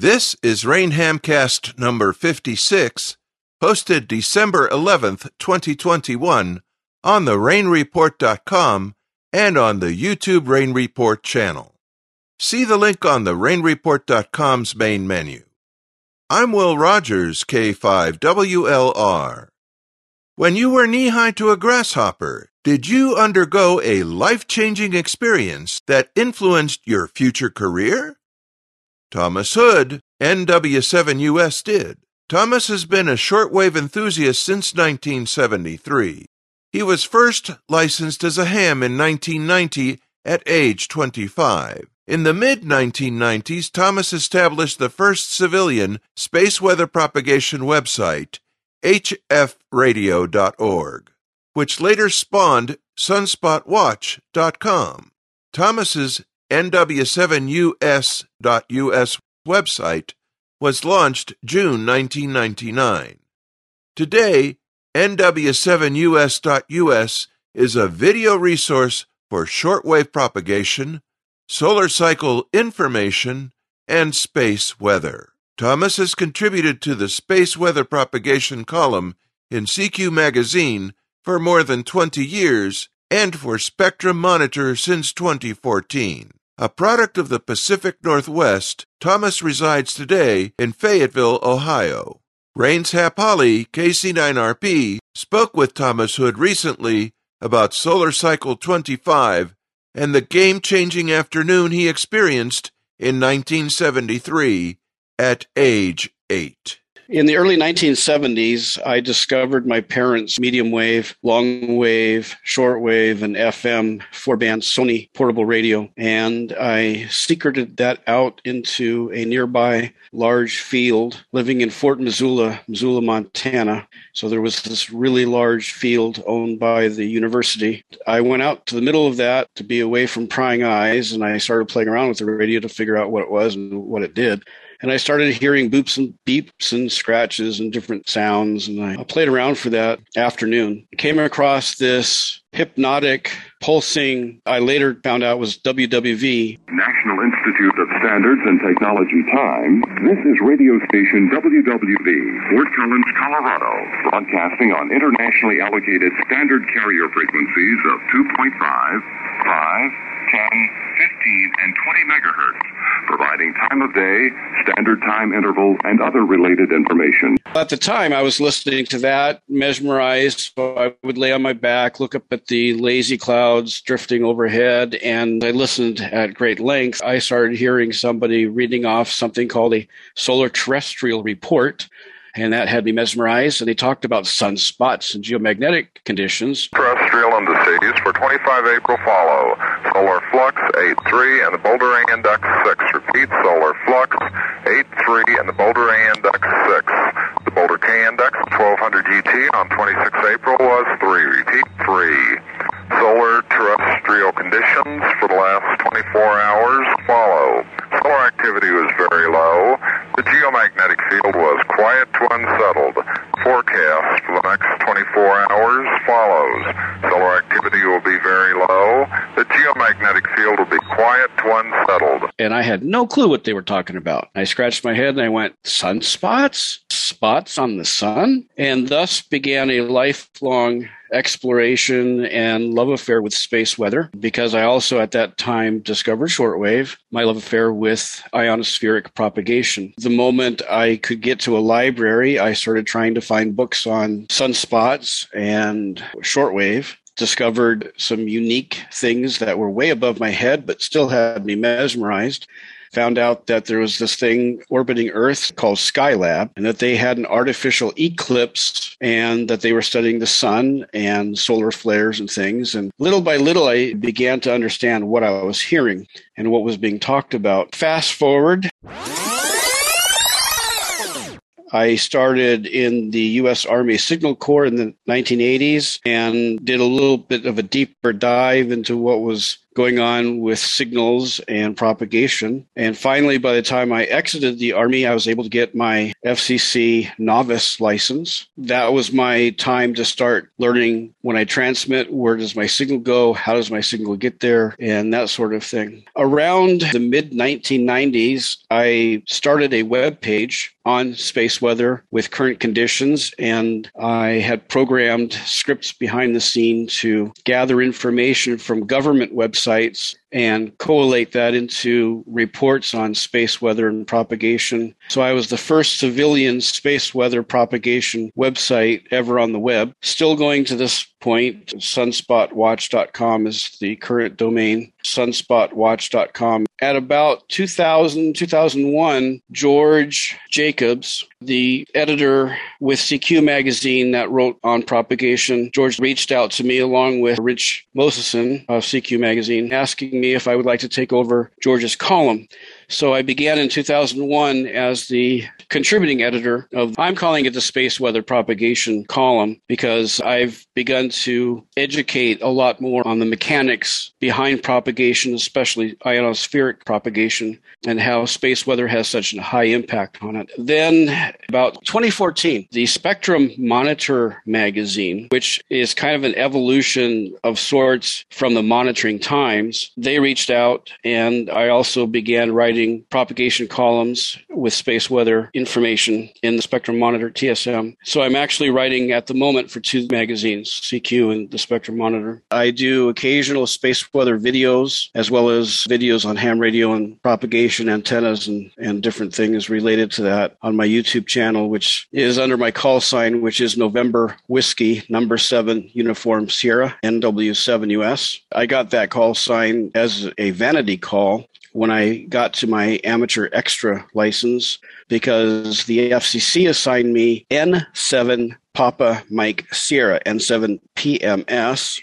This is Rainhamcast number 56, posted December 11th, 2021, on the rainreport.com and on the YouTube Rain Report channel. See the link on the rainreport.com's main menu. I'm Will Rogers, K5WLR. When you were knee high to a grasshopper, did you undergo a life changing experience that influenced your future career? Tomas Hood, NW7US did. Tomas has been a shortwave enthusiast since 1973. He was first licensed as a ham in 1990 at age 25. In the mid 1990s, Tomas established the first civilian space weather propagation website, hfradio.org, which later spawned sunspotwatch.com. Tomas's NW7US.US website was launched June 1999. Today, NW7US.US is a video resource for shortwave propagation, solar cycle information, and space weather. Tomas has contributed to the space weather propagation column in CQ magazine for more than 20 years and for Spectrum Monitor since 2014. A product of the Pacific Northwest, Tomas resides today in Fayetteville, Ohio. Rains Hap Holly, KC9RP, spoke with Tomas Hood recently about Solar Cycle 25 and the game changing afternoon he experienced in 1973 at age 8. In the early 1970s, I discovered my parents' medium wave, long wave, short wave, and FM four band Sony portable radio. And I secreted that out into a nearby large field living in Fort Missoula, Missoula, Montana. So there was this really large field owned by the university. I went out to the middle of that to be away from prying eyes and I started playing around with the radio to figure out what it was and what it did and I started hearing boops and beeps and scratches and different sounds. And I played around for that afternoon. Came across this hypnotic pulsing, I later found out was WWV. National Institute of Standards and Technology time. This is radio station WWV, Fort Collins, Colorado, broadcasting on internationally allocated standard carrier frequencies of 2.5, 5, 10, 15, and 20 megahertz, providing time of day, standard time interval, and other related information. At the time, I was listening to that, mesmerized. So I would lay on my back, look up at the lazy clouds drifting overhead, and I listened at great length. I started hearing somebody reading off something called a solar terrestrial report and that had me mesmerized. And they talked about sunspots and geomagnetic conditions. Terrestrial indices for 25 April follow. Solar flux 8.3 and the Boulder A index 6. Repeat, solar flux 8.3 and the Boulder A index 6. The Boulder K index 1200 GT on 26 April was 3. Repeat, 3. Solar terrestrial conditions for the last 24 hours follow. Solar activity was very low. The geomagnetic field was quiet to unsettled. Forecast for the next 24 hours follows. Solar activity will be very low. The geomagnetic field will be quiet to unsettled. And I had no clue what they were talking about. I scratched my head and I went, sunspots? Spots on the sun? And thus began a lifelong exploration and love affair with space weather because I also at that time discovered shortwave, my love affair with ionospheric propagation. The moment I could get to a library, I started trying to find books on sunspots and shortwave discovered some unique things that were way above my head but still had me mesmerized found out that there was this thing orbiting Earth called Skylab, and that they had an artificial eclipse and that they were studying the sun and solar flares and things. And little by little, I began to understand what I was hearing and what was being talked about. Fast forward. I started in the U.S. Army Signal Corps in the 1980s and did a little bit of a deeper dive into what was going on with signals and propagation. And finally, by the time I exited the Army, I was able to get my FCC novice license. That was my time to start learning when I transmit, where does my signal go? How does my signal get there? And that sort of thing. Around the mid 1990s, I started a web page on space weather with current conditions, and I had programmed scripts behind the scene to gather information from government websites sites and collate that into reports on space weather and propagation. So I was the first civilian space weather propagation website ever on the web. Still going to this point, sunspotwatch.com is the current domain, sunspotwatch.com. At about 2000, 2001, George Jacobs, the editor with CQ magazine that wrote on propagation, George reached out to me along with Rich Moseson of CQ magazine, asking me if I would like to take over George's column. So I began in 2001 as the contributing editor of, I'm calling it the Space Weather Propagation column because I've begun to educate a lot more on the mechanics behind propagation, especially ionospheric propagation, and how space weather has such a high impact on it. Then, about 2014, the Spectrum Monitor magazine, which is kind of an evolution of sorts from the Monitoring Times, they reached out, and I also began writing propagation columns with space weather information in the Spectrum Monitor TSM. So I'm actually writing at the moment for two magazines, CQ and the Spectrum Monitor. I do occasional space weather videos as well as videos on ham radio and propagation antennas and, and different things related to that on my YouTube channel, which is under my call sign, which is November Whiskey number seven Uniform Sierra NW7US. I got that call sign as a vanity call when I got to my amateur extra license because the FCC assigned me N7 Papa Mike Sierra N7 PMS.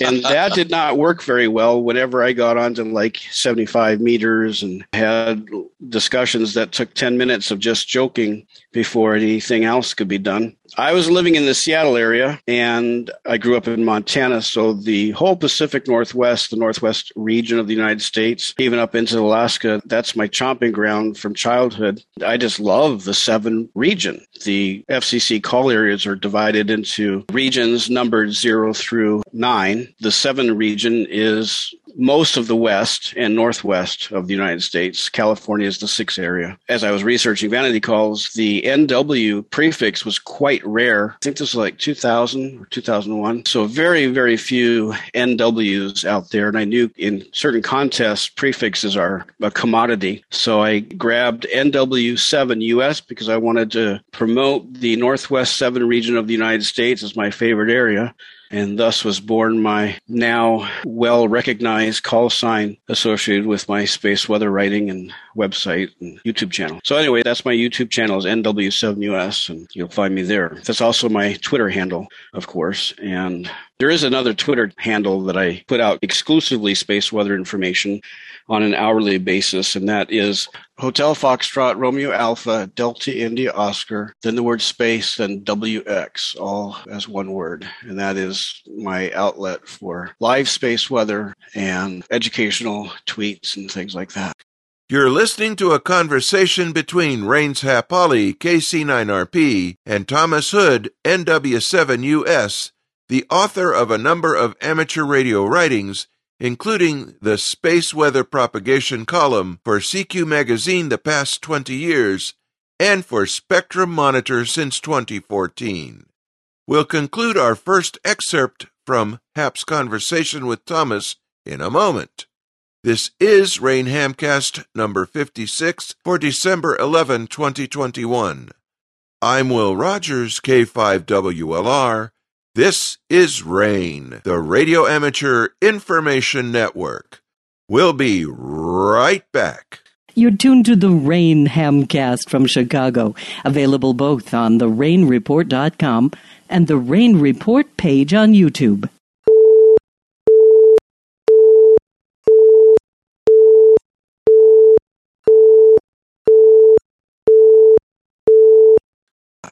and that did not work very well whenever I got onto like 75 meters and had discussions that took 10 minutes of just joking before anything else could be done. I was living in the Seattle area and I grew up in Montana. So the whole Pacific Northwest, the Northwest region of the United States, even up into Alaska, that's my chomping ground from childhood. I just love the seven region. The FCC call areas are divided into regions numbered zero through nine. The seven region is most of the west and northwest of the United States. California is the sixth area. As I was researching vanity calls, the NW prefix was quite rare. I think this was like 2000 or 2001. So very, very few NWs out there. And I knew in certain contests, prefixes are a commodity. So I grabbed NW7 US because I wanted to promote the Northwest 7 region of the United States as my favorite area and thus was born my now well recognized call sign associated with my space weather writing and website and YouTube channel. So anyway, that's my YouTube channel is NW7US and you'll find me there. That's also my Twitter handle, of course. And there is another Twitter handle that I put out exclusively space weather information on an hourly basis, and that is Hotel Foxtrot Romeo Alpha Delta India Oscar, then the word space, then WX, all as one word. And that is my outlet for live space weather and educational tweets and things like that. You're listening to a conversation between Rains Hap Holly, KC9RP, and Tomas Hood, NW7US, the author of a number of amateur radio writings including the Space Weather Propagation column for CQ Magazine the past 20 years and for Spectrum Monitor since 2014. We'll conclude our first excerpt from Hap's conversation with Tomas in a moment. This is Rain Hamcast number 56 for December 11, 2021. I'm Will Rogers, K5WLR this is RAIN, the Radio Amateur Information Network. We'll be right back. You're tuned to the Rain Hamcast from Chicago, available both on the therainreport.com and the Rain Report page on YouTube.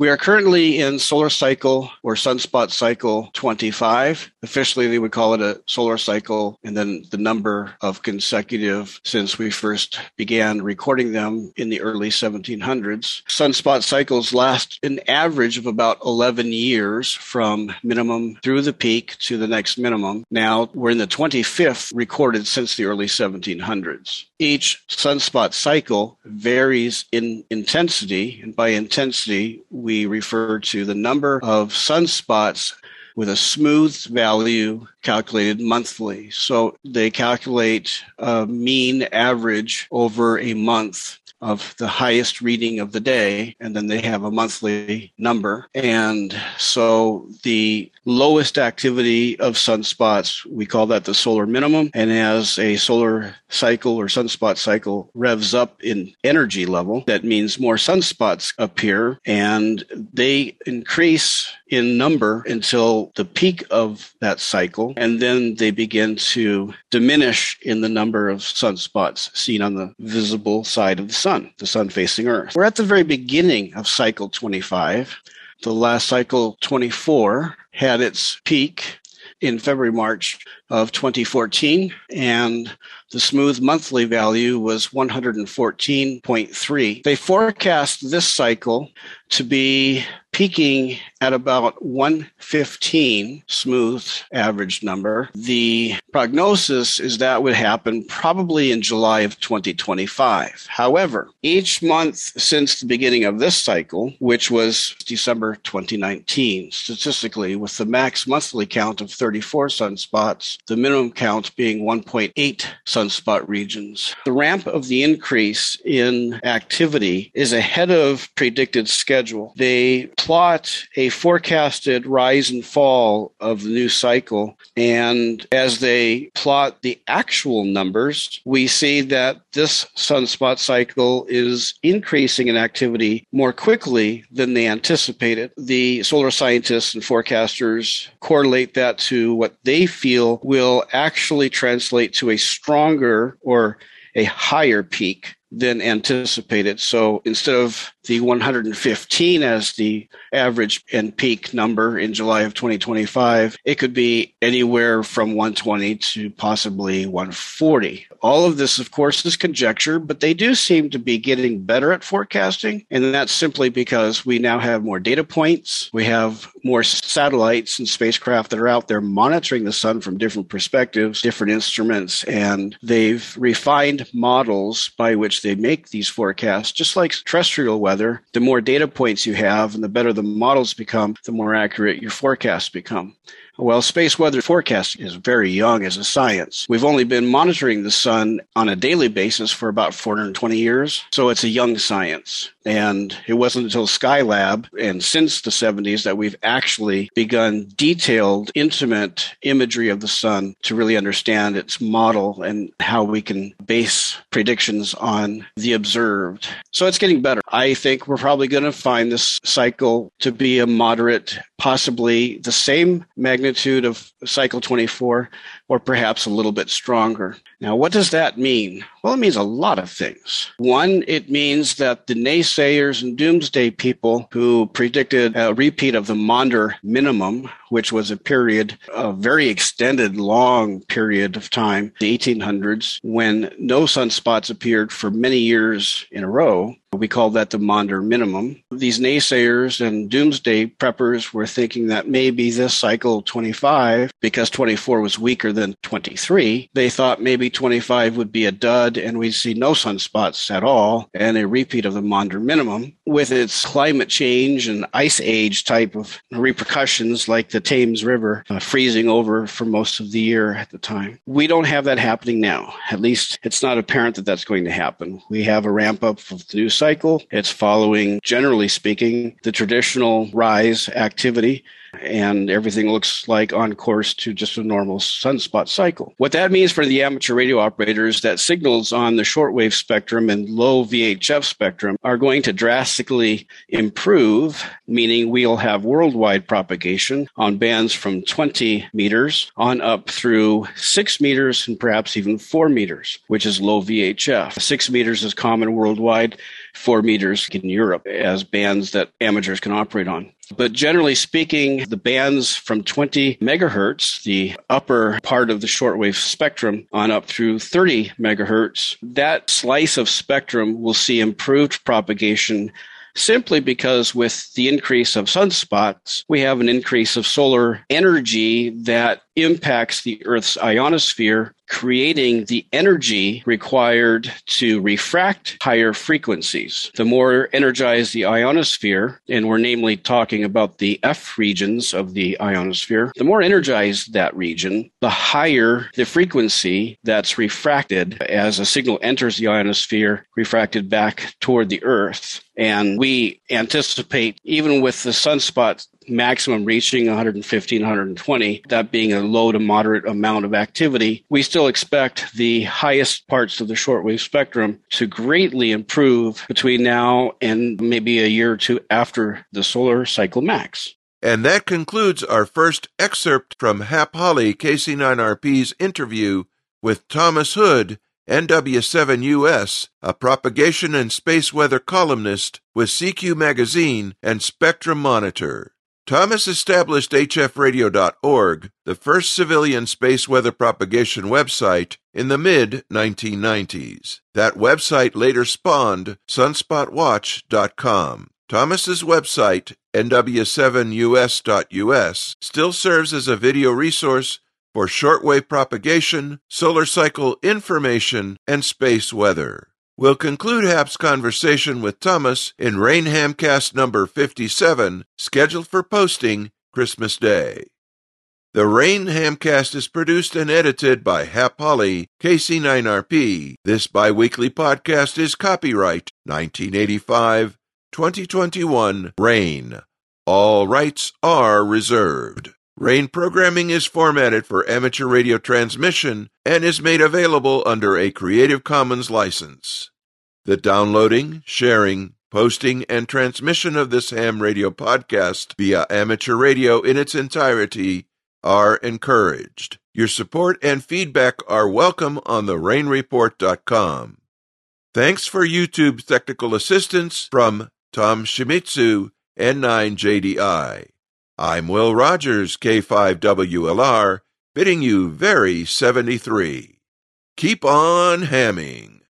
We are currently in solar cycle or sunspot cycle 25. Officially, they would call it a solar cycle, and then the number of consecutive since we first began recording them in the early 1700s. Sunspot cycles last an average of about 11 years from minimum through the peak to the next minimum. Now we're in the 25th recorded since the early 1700s. Each sunspot cycle varies in intensity, and by intensity, we refer to the number of sunspots with a smooth value calculated monthly. So they calculate a mean average over a month of the highest reading of the day, and then they have a monthly number. And so the lowest activity of sunspots, we call that the solar minimum. And as a solar cycle or sunspot cycle revs up in energy level, that means more sunspots appear and they increase in number until the peak of that cycle. And then they begin to diminish in the number of sunspots seen on the visible side of the sun, the sun facing Earth. We're at the very beginning of cycle 25. The last cycle 24 had its peak in February, March of 2014, and the smooth monthly value was 114.3. They forecast this cycle to be peaking at about 115 smooth average number. The prognosis is that would happen probably in July of 2025. However, each month since the beginning of this cycle, which was December 2019, statistically, with the max monthly count of 34 sunspots, the minimum count being 1.8 sunspot regions. The ramp of the increase in activity is ahead of predicted schedule. They plot a forecasted rise and fall of the new cycle. And as they plot the actual numbers, we see that this sunspot cycle is increasing in activity more quickly than they anticipated. The solar scientists and forecasters correlate that to what they feel will actually translate to a stronger or a higher peak than anticipated. So instead of the 115 as the average and peak number in July of 2025, it could be anywhere from 120 to possibly 140. All of this, of course, is conjecture, but they do seem to be getting better at forecasting. And that's simply because we now have more data points. We have more satellites and spacecraft that are out there monitoring the sun from different perspectives, different instruments, and they've refined models by which they make these forecasts, just like terrestrial weather. The more data points you have and the better the models become, the more accurate your forecasts become. Well, space weather forecasting is very young as a science. We've only been monitoring the sun on a daily basis for about 420 years, so it's a young science. And it wasn't until Skylab and since the 70s that we've actually begun detailed, intimate imagery of the sun to really understand its model and how we can base predictions on the observed. So it's getting better. I think we're probably going to find this cycle to be a moderate, possibly the same magnitude of cycle 24 or perhaps a little bit stronger. Now, what does that mean? Well, it means a lot of things. One, it means that the naysayers and doomsday people who predicted a repeat of the Maunder minimum, which was a period, a very extended, long period of time, the 1800s, when no sunspots appeared for many years in a row, we call that the Maunder minimum. These naysayers and doomsday preppers were thinking that maybe this cycle 25, because 24 was weaker than 23, they thought maybe 25 would be a dud and we'd see no sunspots at all and a repeat of the Maunder minimum. With its climate change and ice age type of repercussions, like the Thames River uh, freezing over for most of the year at the time. We don't have that happening now. At least it's not apparent that that's going to happen. We have a ramp up of the new cycle. It's following, generally speaking, the traditional rise activity and everything looks like on course to just a normal sunspot cycle. What that means for the amateur radio operators that signals on the shortwave spectrum and low VHF spectrum are going to drastically improve, meaning we'll have worldwide propagation on bands from 20 meters on up through 6 meters and perhaps even 4 meters, which is low VHF. 6 meters is common worldwide. Four meters in Europe as bands that amateurs can operate on. But generally speaking, the bands from 20 megahertz, the upper part of the shortwave spectrum, on up through 30 megahertz, that slice of spectrum will see improved propagation simply because with the increase of sunspots, we have an increase of solar energy that impacts the Earth's ionosphere, creating the energy required to refract higher frequencies. The more energized the ionosphere, and we're namely talking about the F regions of the ionosphere, the more energized that region, the higher the frequency that's refracted as a signal enters the ionosphere, refracted back toward the Earth. And we anticipate, even with the sunspot maximum reaching 115, 120, that being a low to moderate amount of activity, we still expect the highest parts of the shortwave spectrum to greatly improve between now and maybe a year or two after the solar cycle max. And that concludes our first excerpt from Hap Holly KC9RP's interview with Tomas Hood, NW7US, a propagation and space weather columnist with CQ Magazine and Spectrum Monitor. Tomas established HFRadio.org, the first civilian space weather propagation website, in the mid 1990s. That website later spawned sunspotwatch.com. Tomas's website, nw7us.us, still serves as a video resource for shortwave propagation, solar cycle information, and space weather. We'll conclude Hap's conversation with Tomas in Rainhamcast number 57, scheduled for posting Christmas Day. The Rain Hamcast is produced and edited by Hap Holly, KC9RP. This biweekly podcast is copyright 1985 2021 Rain. All rights are reserved. Rain programming is formatted for amateur radio transmission and is made available under a Creative Commons license. The downloading, sharing, posting, and transmission of this ham radio podcast via amateur radio in its entirety are encouraged. Your support and feedback are welcome on the rainreport.com. Thanks for YouTube's technical assistance from Tom Shimizu, N9JDI. I'm Will Rogers, K5WLR, bidding you very 73. Keep on hamming.